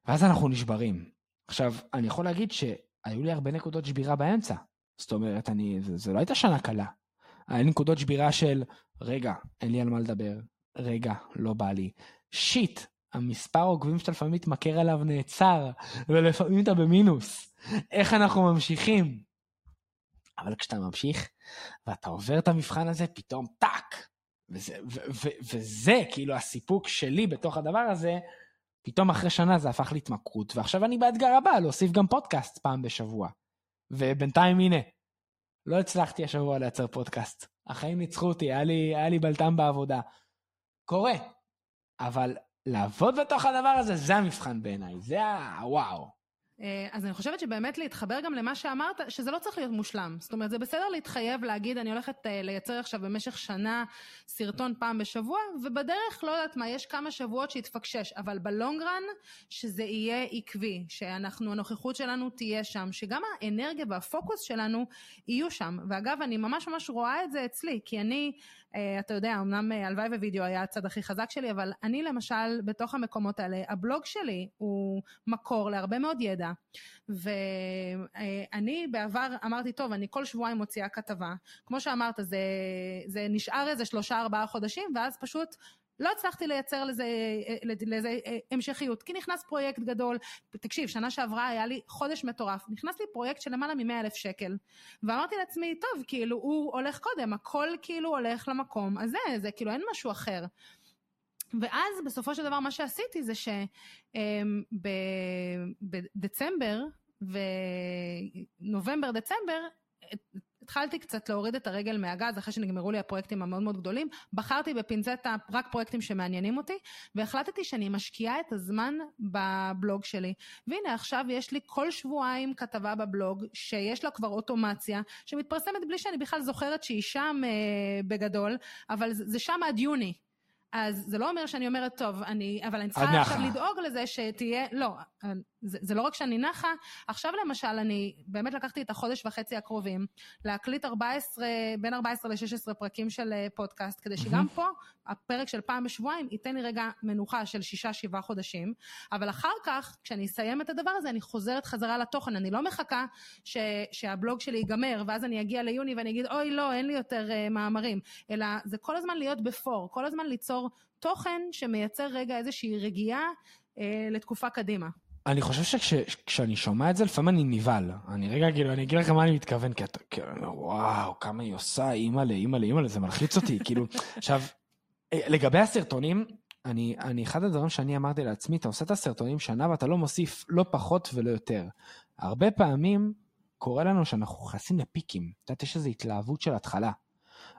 ואז אנחנו נשברים. עכשיו, אני יכול להגיד שהיו לי הרבה נקודות שבירה באמצע. זאת אומרת, אני, זה, זה לא הייתה שנה קלה. היה לי נקודות שבירה של, רגע, אין לי על מה לדבר, רגע, לא בא לי. שיט, המספר עוקבים שאתה לפעמים מתמכר אליו נעצר, ולפעמים אתה במינוס. איך אנחנו ממשיכים? אבל כשאתה ממשיך, ואתה עובר את המבחן הזה, פתאום טאק! וזה, ו, ו, וזה כאילו הסיפוק שלי בתוך הדבר הזה, פתאום אחרי שנה זה הפך להתמכרות, ועכשיו אני באתגר הבא, להוסיף גם פודקאסט פעם בשבוע. ובינתיים הנה, לא הצלחתי השבוע לייצר פודקאסט. החיים ניצחו אותי, היה לי, היה לי בלטם בעבודה. קורה. אבל לעבוד בתוך הדבר הזה, זה המבחן בעיניי, זה הוואו. אז אני חושבת שבאמת להתחבר גם למה שאמרת, שזה לא צריך להיות מושלם. זאת אומרת, זה בסדר להתחייב להגיד, אני הולכת אה, לייצר עכשיו במשך שנה סרטון פעם בשבוע, ובדרך, לא יודעת מה, יש כמה שבועות שהתפקשש, אבל בלונגרן, שזה יהיה עקבי, שאנחנו, הנוכחות שלנו תהיה שם, שגם האנרגיה והפוקוס שלנו יהיו שם. ואגב, אני ממש ממש רואה את זה אצלי, כי אני... אה, אתה יודע, אמנם אה, הלוואי ווידאו היה הצד הכי חזק שלי, אבל אני למשל, בתוך המקומות האלה, הבלוג שלי הוא מקור להרבה מאוד ידע, ואני בעבר אמרתי, טוב, אני כל שבועיים מוציאה כתבה, כמו שאמרת, זה, זה נשאר איזה שלושה ארבעה חודשים, ואז פשוט לא הצלחתי לייצר לזה, לזה המשכיות, כי נכנס פרויקט גדול, תקשיב, שנה שעברה היה לי חודש מטורף, נכנס לי פרויקט של למעלה מ-100 אלף שקל, ואמרתי לעצמי, טוב, כאילו, הוא הולך קודם, הכל כאילו הולך למקום הזה, זה כאילו אין משהו אחר. ואז בסופו של דבר מה שעשיתי זה שבדצמבר אמ, ונובמבר דצמבר התחלתי קצת להוריד את הרגל מהגז אחרי שנגמרו לי הפרויקטים המאוד מאוד גדולים, בחרתי בפינצטה רק פרויקטים שמעניינים אותי, והחלטתי שאני משקיעה את הזמן בבלוג שלי. והנה עכשיו יש לי כל שבועיים כתבה בבלוג, שיש לה כבר אוטומציה, שמתפרסמת בלי שאני בכלל זוכרת שהיא שם אה, בגדול, אבל זה, זה שם עד יוני. אז זה לא אומר שאני אומרת, טוב, אני, אבל אני צריכה עכשיו לדאוג לזה שתהיה, לא, זה, זה לא רק שאני נחה, עכשיו למשל אני באמת לקחתי את החודש וחצי הקרובים להקליט 14, בין 14 ל-16 פרקים של אה, פודקאסט, כדי שגם פה הפרק של פעם בשבועיים ייתן לי רגע מנוחה של 6-7 חודשים, אבל אחר כך, כשאני אסיים את הדבר הזה, אני חוזרת חזרה לתוכן, אני לא מחכה ש, שהבלוג שלי ייגמר, ואז אני אגיע ליוני ואני אגיד, אוי לא, אין לי יותר uh, מאמרים, אלא זה כל הזמן להיות בפור, כל הזמן ליצור תוכן שמייצר רגע איזושהי רגיעה uh, לתקופה קדימה. אני חושב שכשאני שומע את זה, לפעמים אני נבהל. אני רגע, כאילו, אני אגיד לך מה אני מתכוון, כי אתה, כאילו, וואו, כמה היא עושה, אימא'לה, אימא'לה, אימא'לה, זה מלחיץ אותי, כאילו, עכשיו, אה, לגבי הסרטונים, אני, אני, אחד הדברים שאני אמרתי לעצמי, אתה עושה את הסרטונים שנה ואתה לא מוסיף לא פחות ולא יותר. הרבה פעמים קורה לנו שאנחנו נכנסים לפיקים. את יודעת, יש איזו התלהבות של התחלה.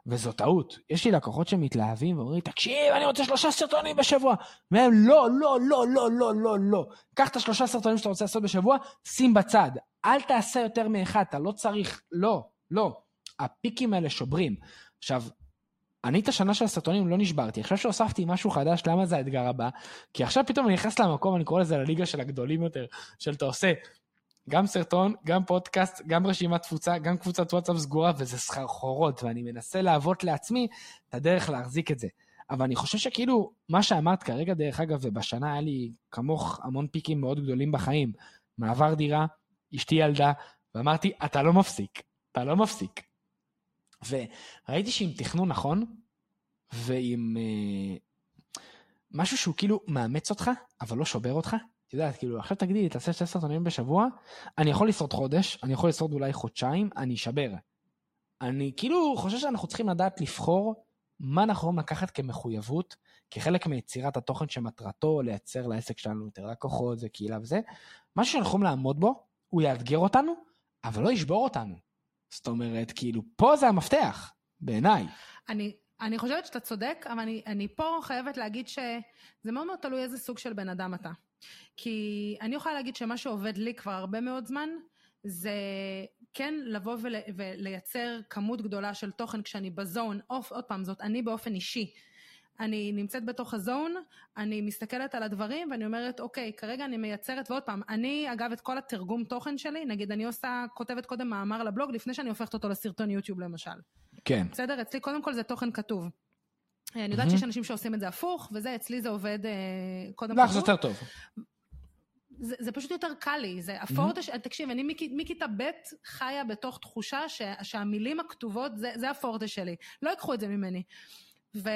וזו טעות. יש לי לקוחות שמתלהבים ואומרים, תקשיב, אני רוצה שלושה סרטונים בשבוע. והם, לא, לא, לא, לא, לא, לא, לא. קח את השלושה סרטונים שאתה רוצה לעשות בשבוע, שים בצד. אל תעשה יותר מאחד, אתה לא צריך, לא, לא. הפיקים האלה שוברים. עכשיו, אני את השנה של הסרטונים לא נשברתי, עכשיו שהוספתי משהו חדש, למה זה האתגר הבא? כי עכשיו פתאום אני נכנס למקום, אני קורא לזה לליגה של הגדולים יותר, של אתה עושה גם סרטון, גם פודקאסט, גם רשימת תפוצה, גם קבוצת וואטסאפ סגורה, וזה סחרחורות, ואני מנסה להוות לעצמי את הדרך להחזיק את זה. אבל אני חושב שכאילו, מה שאמרת כרגע, דרך אגב, ובשנה היה לי כמוך המון פיקים מאוד גדולים בחיים. מעבר דירה, אשתי ילדה, ואמרתי, אתה לא מפסיק, אתה לא מפסיק. וראיתי שעם תכנון נכון, ועם אה, משהו שהוא כאילו מאמץ אותך, אבל לא שובר אותך, יודעת, כאילו, עכשיו תגידי לי, תעשה שתי סרטונים בשבוע, אני יכול לשרוד חודש, אני יכול לשרוד אולי חודשיים, אני אשבר. אני כאילו חושב שאנחנו צריכים לדעת לבחור מה אנחנו יכולים לקחת כמחויבות, כחלק מיצירת התוכן שמטרתו לייצר לעסק שלנו יותר לקוחות, זה קהילה וזה, משהו שאנחנו יכולים לעמוד בו, הוא יאתגר אותנו, אבל לא ישבור אותנו. זאת אומרת, כאילו, פה זה המפתח, בעיניי. אני, אני חושבת שאתה צודק, אבל אני, אני פה חייבת להגיד שזה מאוד מאוד תלוי איזה סוג של בן אדם אתה. כי אני יכולה להגיד שמה שעובד לי כבר הרבה מאוד זמן, זה כן לבוא ול, ולייצר כמות גדולה של תוכן כשאני בזון, עוד, עוד פעם, זאת אני באופן אישי. אני נמצאת בתוך הזון, אני מסתכלת על הדברים ואני אומרת, אוקיי, כרגע אני מייצרת, ועוד פעם, אני אגב את כל התרגום תוכן שלי, נגיד אני עושה, כותבת קודם מאמר לבלוג לפני שאני הופכת אותו לסרטון יוטיוב למשל. כן. בסדר? אצלי קודם כל זה תוכן כתוב. אני יודעת שיש אנשים שעושים את זה הפוך, וזה, אצלי זה עובד אה, קודם כל. לך זה יותר טוב. זה, זה פשוט יותר קל לי, זה הפורטה, mm-hmm. תקשיב, אני מכיתה ב' חיה בתוך תחושה ש, שהמילים הכתובות זה, זה הפורטה שלי, לא ייקחו את זה ממני. ו,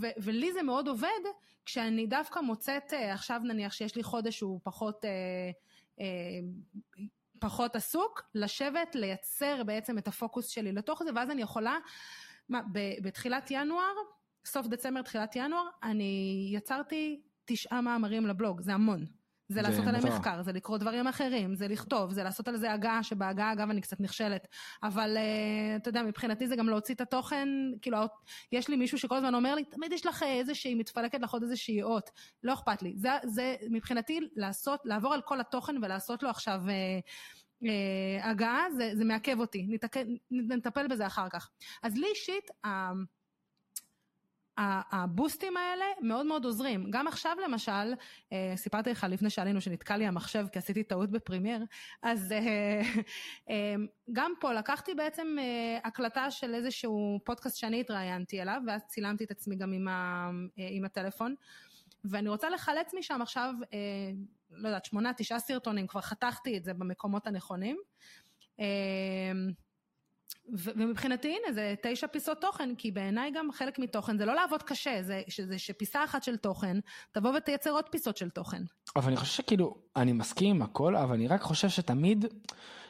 ו, ולי זה מאוד עובד כשאני דווקא מוצאת, אה, עכשיו נניח שיש לי חודש שהוא פחות, אה, אה, פחות עסוק, לשבת, לייצר בעצם את הפוקוס שלי לתוך זה, ואז אני יכולה, מה, בתחילת ינואר, סוף דצמבר, תחילת ינואר, אני יצרתי תשעה מאמרים לבלוג, זה המון. זה לעשות עליהם מחקר, זה לקרוא דברים אחרים, זה לכתוב, זה לעשות על זה הגעה, שבהגעה אגב אני קצת נכשלת, אבל אה, אתה יודע, מבחינתי זה גם להוציא את התוכן, כאילו, יש לי מישהו שכל הזמן אומר לי, תמיד יש לך איזושהי, מתפלקת לך עוד איזושהי אות, לא אכפת לי. זה, זה מבחינתי לעשות, לעבור על כל התוכן ולעשות לו עכשיו... אה, אה, הגהה, זה, זה מעכב אותי, נתק... נטפל בזה אחר כך. אז לי אישית, הבוסטים האלה מאוד מאוד עוזרים. גם עכשיו למשל, אה, סיפרתי לך לפני שעלינו שנתקע לי המחשב כי עשיתי טעות בפרימייר, אז אה, אה, גם פה לקחתי בעצם הקלטה של איזשהו פודקאסט שאני התראיינתי אליו, ואז צילמתי את עצמי גם עם, ה, עם הטלפון, ואני רוצה לחלץ משם עכשיו, לא יודעת, שמונה, תשעה סרטונים, כבר חתכתי את זה במקומות הנכונים. ומבחינתי הנה זה תשע פיסות תוכן, כי בעיניי גם חלק מתוכן זה לא לעבוד קשה, זה, שזה שפיסה אחת של תוכן, תבוא ותייצר עוד פיסות של תוכן. אבל אני חושב שכאילו, אני מסכים עם הכל, אבל אני רק חושב שתמיד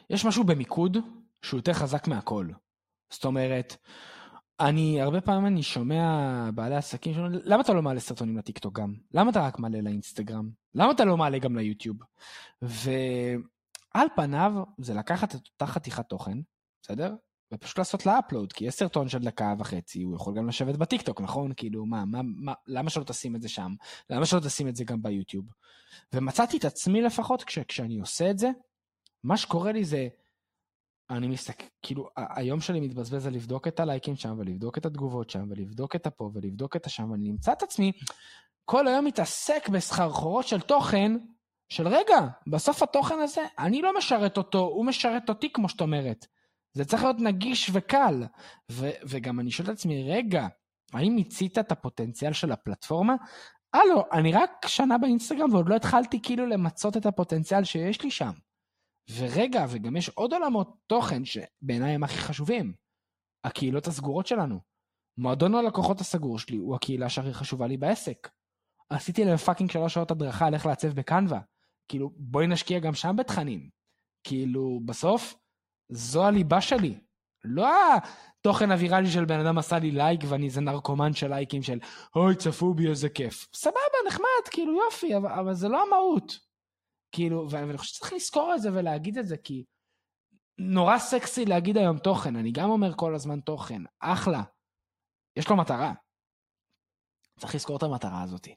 יש משהו במיקוד שהוא יותר חזק מהכל. זאת אומרת, אני, הרבה פעמים אני שומע בעלי עסקים שאומרים, למה אתה לא מעלה סרטונים לטיקטוק גם? למה אתה רק מעלה לאינסטגרם? למה אתה לא מעלה גם ליוטיוב? ועל פניו זה לקחת את אותה חתיכת תוכן, בסדר? ופשוט לעשות לה upload, כי יש סרטון של דקה וחצי, הוא יכול גם לשבת בטיקטוק, נכון? כאילו, מה, מה, מה, למה שלא תשים את זה שם? למה שלא תשים את זה גם ביוטיוב? ומצאתי את עצמי לפחות, כש, כשאני עושה את זה, מה שקורה לי זה, אני מסתכל, כאילו, היום שלי מתבזבז על לבדוק את הלייקים שם, ולבדוק את התגובות שם, ולבדוק את הפה, ולבדוק את השם, ואני נמצא את עצמי כל היום מתעסק בסחרחורות של תוכן, של רגע, בסוף התוכן הזה, אני לא משרת אותו, הוא משרת אותי, כמו שאת אומרת. זה צריך להיות נגיש וקל. ו- וגם אני שואל את עצמי, רגע, האם מיצית את הפוטנציאל של הפלטפורמה? הלו, אני רק שנה באינסטגרם ועוד לא התחלתי כאילו למצות את הפוטנציאל שיש לי שם. ורגע, וגם יש עוד עולמות תוכן שבעיניי הם הכי חשובים. הקהילות הסגורות שלנו. מועדון הלקוחות הסגור שלי הוא הקהילה שהכי חשובה לי בעסק. עשיתי להם פאקינג שלוש שעות הדרכה על איך לעצב בקנווה. כאילו, בואי נשקיע גם שם בתכנים. כאילו, בסוף, זו הליבה שלי. לא התוכן הוויראלי של בן אדם עשה לי לייק ואני איזה נרקומן של לייקים של אוי צפו בי איזה כיף. סבבה נחמד כאילו יופי אבל, אבל זה לא המהות. כאילו ואני חושב שצריך לזכור את זה ולהגיד את זה כי נורא סקסי להגיד היום תוכן אני גם אומר כל הזמן תוכן אחלה. יש לו מטרה. צריך לזכור את המטרה הזאתי.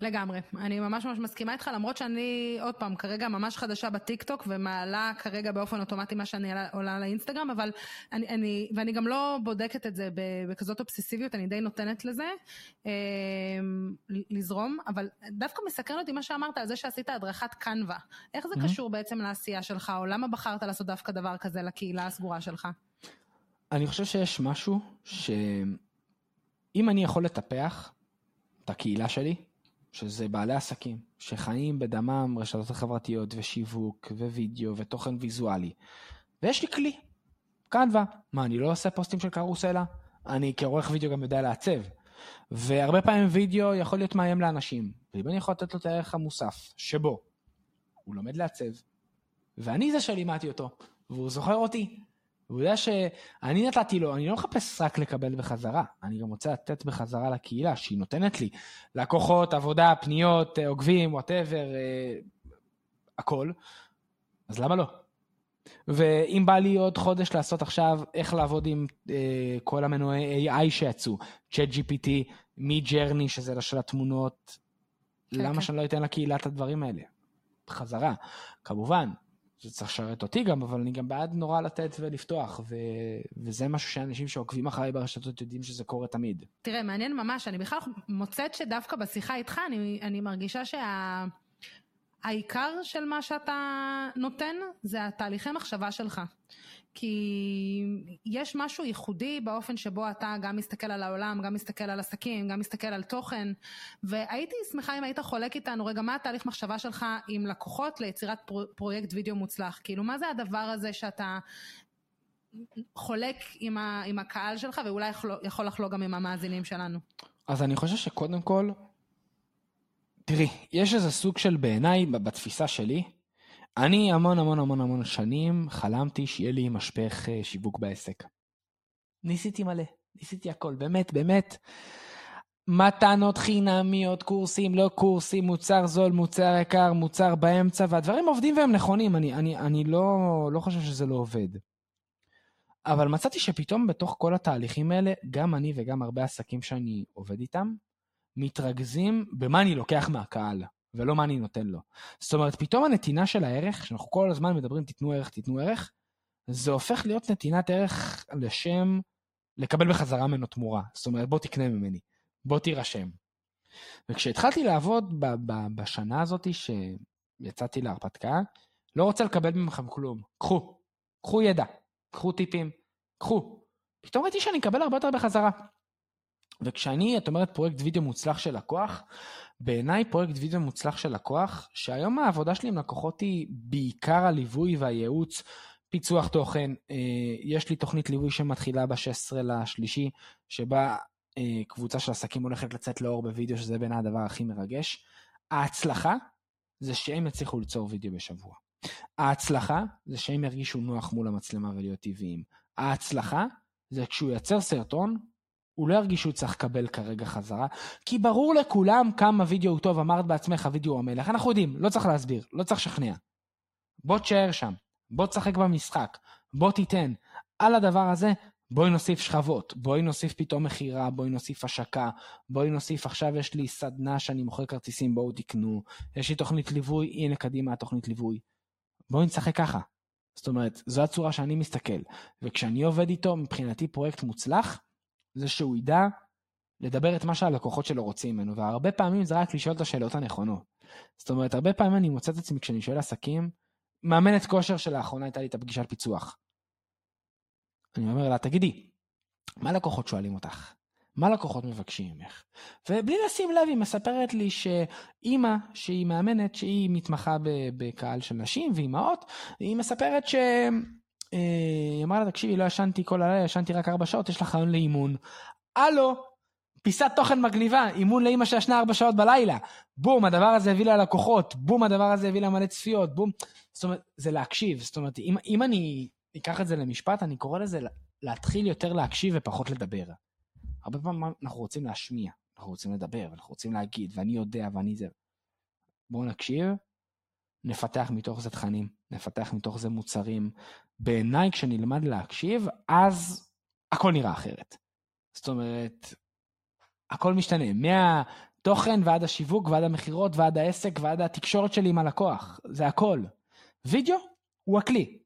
לגמרי, אני ממש ממש מסכימה איתך, למרות שאני, עוד פעם, כרגע ממש חדשה בטיקטוק ומעלה כרגע באופן אוטומטי מה שאני עולה לאינסטגרם, אבל אני, אני, ואני גם לא בודקת את זה בכזאת אובססיביות, אני די נותנת לזה אה, לזרום, אבל דווקא מסקרן אותי מה שאמרת על זה שעשית הדרכת קנווה. איך זה mm-hmm. קשור בעצם לעשייה שלך, או למה בחרת לעשות דווקא דבר כזה לקהילה הסגורה שלך? אני חושב שיש משהו שאם אני יכול לטפח את הקהילה שלי, שזה בעלי עסקים, שחיים בדמם רשתות חברתיות ושיווק ווידאו ותוכן ויזואלי. ויש לי כלי, קנווה. מה, אני לא עושה פוסטים של קרוסלה? אני כעורך וידאו גם יודע לעצב. והרבה פעמים וידאו יכול להיות מאיים לאנשים. ואם אני יכול לתת לו את הערך המוסף, שבו הוא לומד לעצב, ואני זה שלימדתי אותו, והוא זוכר אותי, והוא יודע שאני נתתי לו, אני לא מחפש רק לקבל בחזרה, אני גם רוצה לתת בחזרה לקהילה שהיא נותנת לי. לקוחות, עבודה, פניות, אה, עוקבים, whatever, אה, הכל. אז למה לא? ואם בא לי עוד חודש לעשות עכשיו איך לעבוד עם אה, כל המנועי AI שיצאו, צ'אט GPT, מי ג'רני שזה של התמונות, כן, למה כן. שאני לא אתן לקהילה את הדברים האלה? בחזרה. כמובן, זה צריך לשרת אותי גם, אבל אני גם בעד נורא לתת ולפתוח, ו... וזה משהו שאנשים שעוקבים אחריי ברשתות יודעים שזה קורה תמיד. תראה, מעניין ממש, אני בכלל מוצאת שדווקא בשיחה איתך, אני, אני מרגישה שהעיקר שה... של מה שאתה נותן זה התהליכי מחשבה שלך. כי יש משהו ייחודי באופן שבו אתה גם מסתכל על העולם, גם מסתכל על עסקים, גם מסתכל על תוכן, והייתי שמחה אם היית חולק איתנו, רגע, מה התהליך מחשבה שלך עם לקוחות ליצירת פרו, פרויקט וידאו מוצלח? כאילו, מה זה הדבר הזה שאתה חולק עם, ה, עם הקהל שלך, ואולי יכול, לחלוק גם עם המאזינים שלנו? אז אני חושב שקודם כל, תראי, יש איזה סוג של בעיניי, בתפיסה שלי, אני המון המון המון המון שנים חלמתי שיהיה לי משפך אה, שיווק בעסק. ניסיתי מלא, ניסיתי הכל, באמת, באמת. מתנות חינמיות, קורסים, לא קורסים, מוצר זול, מוצר יקר, מוצר באמצע, והדברים עובדים והם נכונים, אני, אני, אני לא, לא חושב שזה לא עובד. אבל מצאתי שפתאום בתוך כל התהליכים האלה, גם אני וגם הרבה עסקים שאני עובד איתם, מתרכזים במה אני לוקח מהקהל. ולא מה אני נותן לו. זאת אומרת, פתאום הנתינה של הערך, שאנחנו כל הזמן מדברים תיתנו ערך, תיתנו ערך, זה הופך להיות נתינת ערך לשם לקבל בחזרה ממנו תמורה. זאת אומרת, בוא תקנה ממני, בוא תירשם. וכשהתחלתי לעבוד ב- ב- בשנה הזאת שיצאתי להרפתקה, לא רוצה לקבל ממכם כלום. קחו, קחו ידע, קחו טיפים, קחו. פתאום ראיתי שאני אקבל הרבה יותר בחזרה. וכשאני, את אומרת, פרויקט וידאו מוצלח של לקוח, בעיניי פרויקט וידאו מוצלח של לקוח, שהיום העבודה שלי עם לקוחות היא בעיקר הליווי והייעוץ, פיצוח תוכן. אה, יש לי תוכנית ליווי שמתחילה ב-16 לשלישי, שבה אה, קבוצה של עסקים הולכת לצאת לאור בווידאו, שזה בין הדבר הכי מרגש. ההצלחה זה שהם יצליחו ליצור וידאו בשבוע. ההצלחה זה שהם ירגישו נוח מול המצלמה ולהיות טבעיים. ההצלחה זה כשהוא ייצר סרטון, הוא לא ירגיש שהוא צריך לקבל כרגע חזרה, כי ברור לכולם כמה וידאו הוא טוב, אמרת בעצמך, הוידאו הוא המלך. אנחנו יודעים, לא צריך להסביר, לא צריך לשכנע. בוא תשאר שם, בוא תשחק במשחק, בוא תיתן. על הדבר הזה, בואי נוסיף שכבות, בואי נוסיף פתאום מכירה, בואי נוסיף השקה, בואי נוסיף עכשיו יש לי סדנה שאני מוכר כרטיסים, בואו תקנו, יש לי תוכנית ליווי, הנה קדימה התוכנית ליווי. בואי נשחק ככה. זאת אומרת, זו הצורה שאני מסתכל. וכשאני עובד איתו, מבחינתי פרויקט מוצלח, זה שהוא ידע לדבר את מה שהלקוחות שלו רוצים ממנו, והרבה פעמים זה רק לשאול את השאלות הנכונות. זאת אומרת, הרבה פעמים אני מוצא את עצמי כשאני שואל עסקים, מאמנת כושר שלאחרונה הייתה לי את הפגישת פיצוח. אני אומר לה, תגידי, מה לקוחות שואלים אותך? מה לקוחות מבקשים ממך? ובלי לשים לב, היא מספרת לי שאימא, שהיא מאמנת, שהיא מתמחה בקהל של נשים ואימהות, היא מספרת ש... אה, היא אמרה לה, תקשיבי, לא ישנתי כל הלילה, ישנתי רק ארבע שעות, יש לך רעיון לאימון. הלו, פיסת תוכן מגניבה, אימון לאימא שישנה ארבע שעות בלילה. בום, הדבר הזה הביא לה לקוחות, בום, הדבר הזה הביא לה מלא צפיות, בום. זאת אומרת, זה להקשיב. זאת אומרת, אם, אם אני אקח את זה למשפט, אני קורא לזה להתחיל יותר להקשיב ופחות לדבר. הרבה פעמים אנחנו רוצים להשמיע, אנחנו רוצים לדבר, אנחנו רוצים להגיד, ואני יודע, ואני זה. בואו נקשיב, נפתח מתוך זה תכנים, נפתח מתוך זה מוצרים. בעיניי, כשנלמד להקשיב, אז הכל נראה אחרת. זאת אומרת, הכל משתנה, מהתוכן ועד השיווק ועד המכירות ועד העסק ועד התקשורת שלי עם הלקוח, זה הכל. וידאו הוא הכלי.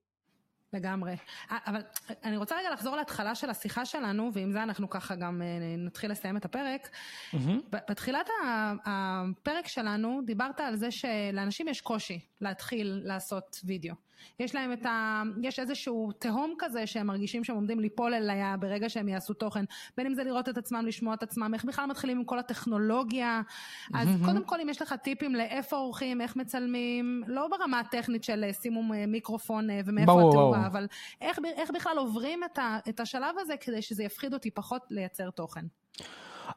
לגמרי. אה, אבל אני רוצה רגע לחזור להתחלה של השיחה שלנו, ועם זה אנחנו ככה גם אה, נתחיל לסיים את הפרק. Mm-hmm. בתחילת הפרק שלנו דיברת על זה שלאנשים יש קושי להתחיל לעשות וידאו. יש להם את ה... יש איזשהו תהום כזה שהם מרגישים שהם עומדים ליפול אליה ברגע שהם יעשו תוכן. בין אם זה לראות את עצמם, לשמוע את עצמם, איך בכלל מתחילים עם כל הטכנולוגיה. אז mm-hmm. קודם כל, אם יש לך טיפים לאיפה עורכים, איך מצלמים, לא ברמה הטכנית של אה, שימו מיקרופון אה, ומאיפה התאורה, אבל איך, איך בכלל עוברים את, ה, את השלב הזה כדי שזה יפחיד אותי פחות לייצר תוכן.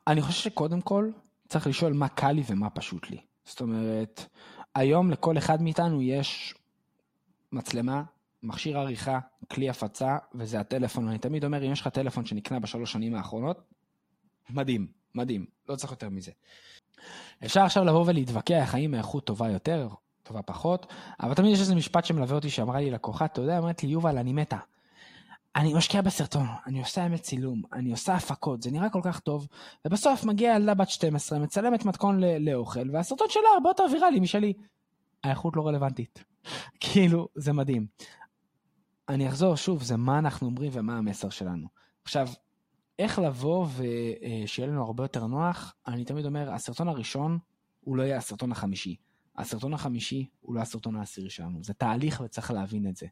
אני חושב שקודם כל צריך לשאול מה קל לי ומה פשוט לי. זאת אומרת, היום לכל אחד מאיתנו יש מצלמה, מכשיר עריכה, כלי הפצה, וזה הטלפון. אני תמיד אומר, אם יש לך טלפון שנקנה בשלוש שנים האחרונות, מדהים, מדהים, לא צריך יותר מזה. אפשר עכשיו לבוא ולהתווכח האם האיכות טובה יותר, טובה פחות, אבל תמיד יש איזה משפט שמלווה אותי שאמרה לי לקוחה, אתה יודע, אמרת לי, יובל, אני מתה. אני משקיע בסרטון, אני עושה אמת צילום, אני עושה הפקות, זה נראה כל כך טוב, ובסוף מגיעה ילדה בת 12, מצלמת מתכון לאוכל, והסרטון שלה הרבה יותר ויראלי משלי. האיכות לא רלוונטית. כאילו, זה מדהים. אני אחזור שוב, זה מה אנחנו אומרים ומה המסר שלנו. עכשיו, איך לבוא ושיהיה לנו הרבה יותר נוח, אני תמיד אומר, הסרטון הראשון הוא לא יהיה הסרטון החמישי. הסרטון החמישי הוא לא הסרטון העשירי שלנו. זה תהליך וצריך להבין את זה.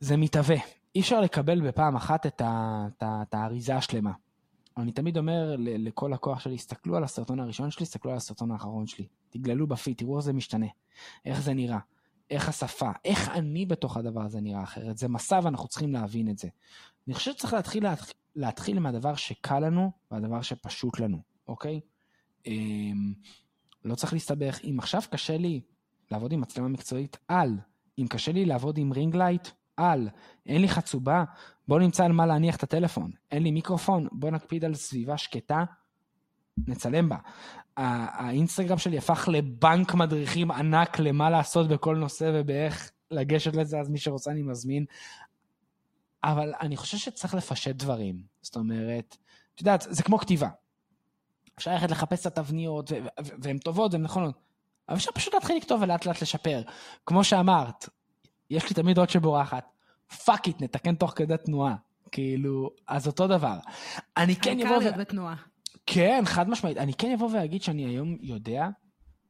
זה מתהווה. אי אפשר לקבל בפעם אחת את, ה, ה, האריזה השלמה. אני תמיד אומר לכל לקוח שלי, הסתכלו על הסרטון הראשון שלי, הסתכלו על הסרטון האחרון שלי. תגללו בפיד, תראו איך זה משתנה, איך זה נראה, איך השפה, איך אני בתוך הדבר הזה נראה אחרת. זה מסע ואנחנו צריכים להבין את זה. אני חושב שצריך להתחיל, להתחיל, להתחיל מהדבר שקל לנו והדבר שפשוט לנו, אוקיי? אמ, לא צריך להסתבך. אם עכשיו קשה לי לעבוד עם מצלמה מקצועית, על. אם קשה לי לעבוד עם ring light, על. אין לי חצובה, בוא נמצא על מה להניח את הטלפון. אין לי מיקרופון, בוא נקפיד על סביבה שקטה, נצלם בה. האינסטגרם שלי הפך לבנק מדריכים ענק למה לעשות בכל נושא ובאיך לגשת לזה, אז מי שרוצה אני מזמין. אבל אני חושב שצריך לפשט דברים. זאת אומרת, את יודעת, זה כמו כתיבה. אפשר ללכת לחפש את התבניות, והן טובות והן נכונות, אבל אפשר פשוט להתחיל לכתוב ולאט לאט לשפר. כמו שאמרת, יש לי תמיד עוד שבורחת, fuck it, נתקן תוך כדי תנועה. כאילו, אז אותו דבר. אני כן אבוא... ו... בתנועה. כן, חד משמעית. אני כן אבוא ואגיד שאני היום יודע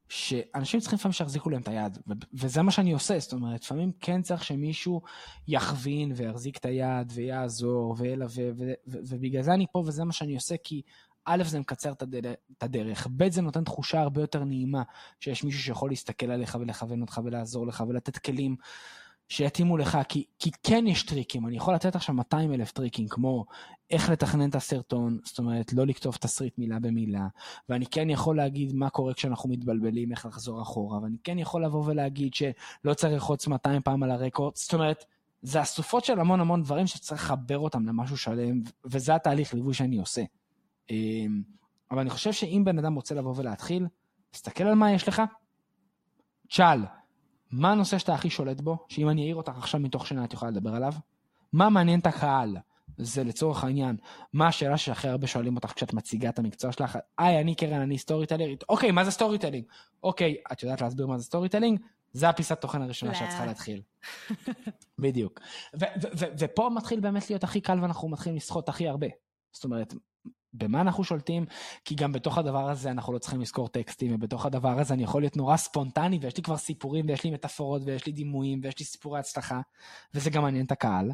שאנשים צריכים לפעמים שיחזיקו להם את היד, וזה מה שאני עושה, זאת אומרת, לפעמים כן צריך שמישהו יכווין ויחזיק את היד ויעזור וילווה, ו- ו- ובגלל זה אני פה וזה מה שאני עושה, כי א', זה מקצר את הדרך, ב', זה נותן תחושה הרבה יותר נעימה, שיש מישהו שיכול להסתכל עליך ולכוון אותך ולעזור לך ולתת כלים שיתאימו לך, כי, כי כן יש טריקים, אני יכול לתת עכשיו 200 אלף טריקים, כמו איך לתכנן את הסרטון, זאת אומרת, לא לכתוב תסריט מילה במילה, ואני כן יכול להגיד מה קורה כשאנחנו מתבלבלים, איך לחזור אחורה, ואני כן יכול לבוא ולהגיד שלא צריך ללחוץ 200 פעם על הרקורד, זאת אומרת, זה אסופות של המון המון דברים שצריך לחבר אותם למשהו שלם, וזה התהליך ליווי שאני עושה. אמ, אבל אני חושב שאם בן אדם רוצה לבוא ולהתחיל, תסתכל על מה יש לך, תשאל, מה הנושא שאתה הכי שולט בו, שאם אני אעיר אותך עכשיו מתוך שינה את יכולה לדבר עליו? מה מעניין את הקהל? זה לצורך העניין, מה השאלה שהכי הרבה שואלים אותך כשאת מציגה את המקצוע שלך? היי, אני קרן, אני סטורי טלרית. אוקיי, מה זה storytelling? אוקיי, את יודעת להסביר מה זה storytelling? זה הפיסת תוכן הראשונה שאת צריכה להתחיל. בדיוק. ופה מתחיל באמת להיות הכי קל ואנחנו מתחילים לסחוט הכי הרבה. זאת אומרת, במה אנחנו שולטים, כי גם בתוך הדבר הזה אנחנו לא צריכים לזכור טקסטים, ובתוך הדבר הזה אני יכול להיות נורא ספונטני, ויש לי כבר סיפורים, ויש לי מטאפורות, ויש לי דימויים, ויש לי סיפורי הצלחה, וזה גם מעניין את הקהל.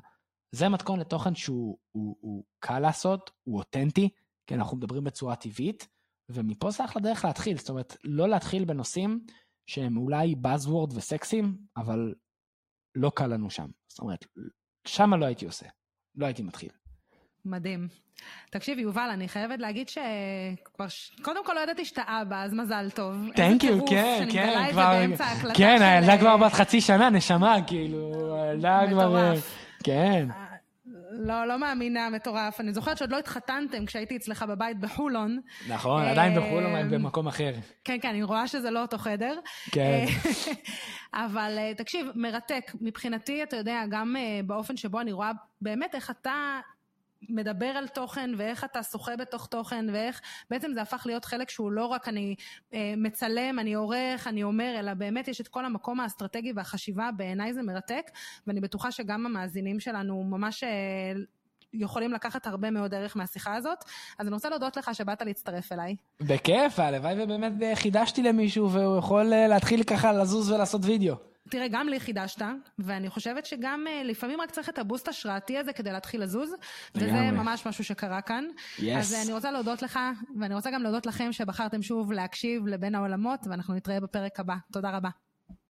זה מתכון לתוכן שהוא הוא, הוא קל לעשות, הוא אותנטי, כי אנחנו מדברים בצורה טבעית, ומפה זה אחלה דרך להתחיל, זאת אומרת, לא להתחיל בנושאים שהם אולי Buzzword וסקסים, אבל לא קל לנו שם. זאת אומרת, שמה לא הייתי עושה, לא הייתי מתחיל. מדהים. תקשיב, יובל, אני חייבת להגיד שכבר, ש... קודם כל לא ידעתי שאתה אבא, אז מזל טוב. תנק יו, כן, כן, כבר, כן, הילדה כבר בת חצי שנה, נשמה, כאילו, הילדה כבר, כן. אה, לא, לא מאמינה, מטורף. אני זוכרת שעוד לא התחתנתם כשהייתי אצלך בבית בחולון. נכון, עדיין בחולון, רק במקום אחר. כן, כן, אני רואה שזה לא אותו חדר. כן. אבל אה, תקשיב, מרתק. מבחינתי, אתה יודע, גם אה, באופן שבו אני רואה באמת איך אתה מדבר על תוכן ואיך אתה שוחה בתוך תוכן ואיך בעצם זה הפך להיות חלק שהוא לא רק אני אה, מצלם, אני עורך, אני אומר, אלא באמת יש את כל המקום האסטרטגי והחשיבה, בעיניי זה מרתק ואני בטוחה שגם המאזינים שלנו ממש אה, יכולים לקחת הרבה מאוד ערך מהשיחה הזאת. אז אני רוצה להודות לך שבאת להצטרף אליי. בכיף, הלוואי ובאמת חידשתי למישהו והוא יכול אה, להתחיל ככה לזוז ולעשות וידאו. תראה, גם לי חידשת, ואני חושבת שגם uh, לפעמים רק צריך את הבוסט השראתי הזה כדי להתחיל לזוז, וזה ממש משהו שקרה כאן. Yes. אז uh, אני רוצה להודות לך, ואני רוצה גם להודות לכם שבחרתם שוב להקשיב לבין העולמות, ואנחנו נתראה בפרק הבא. תודה רבה.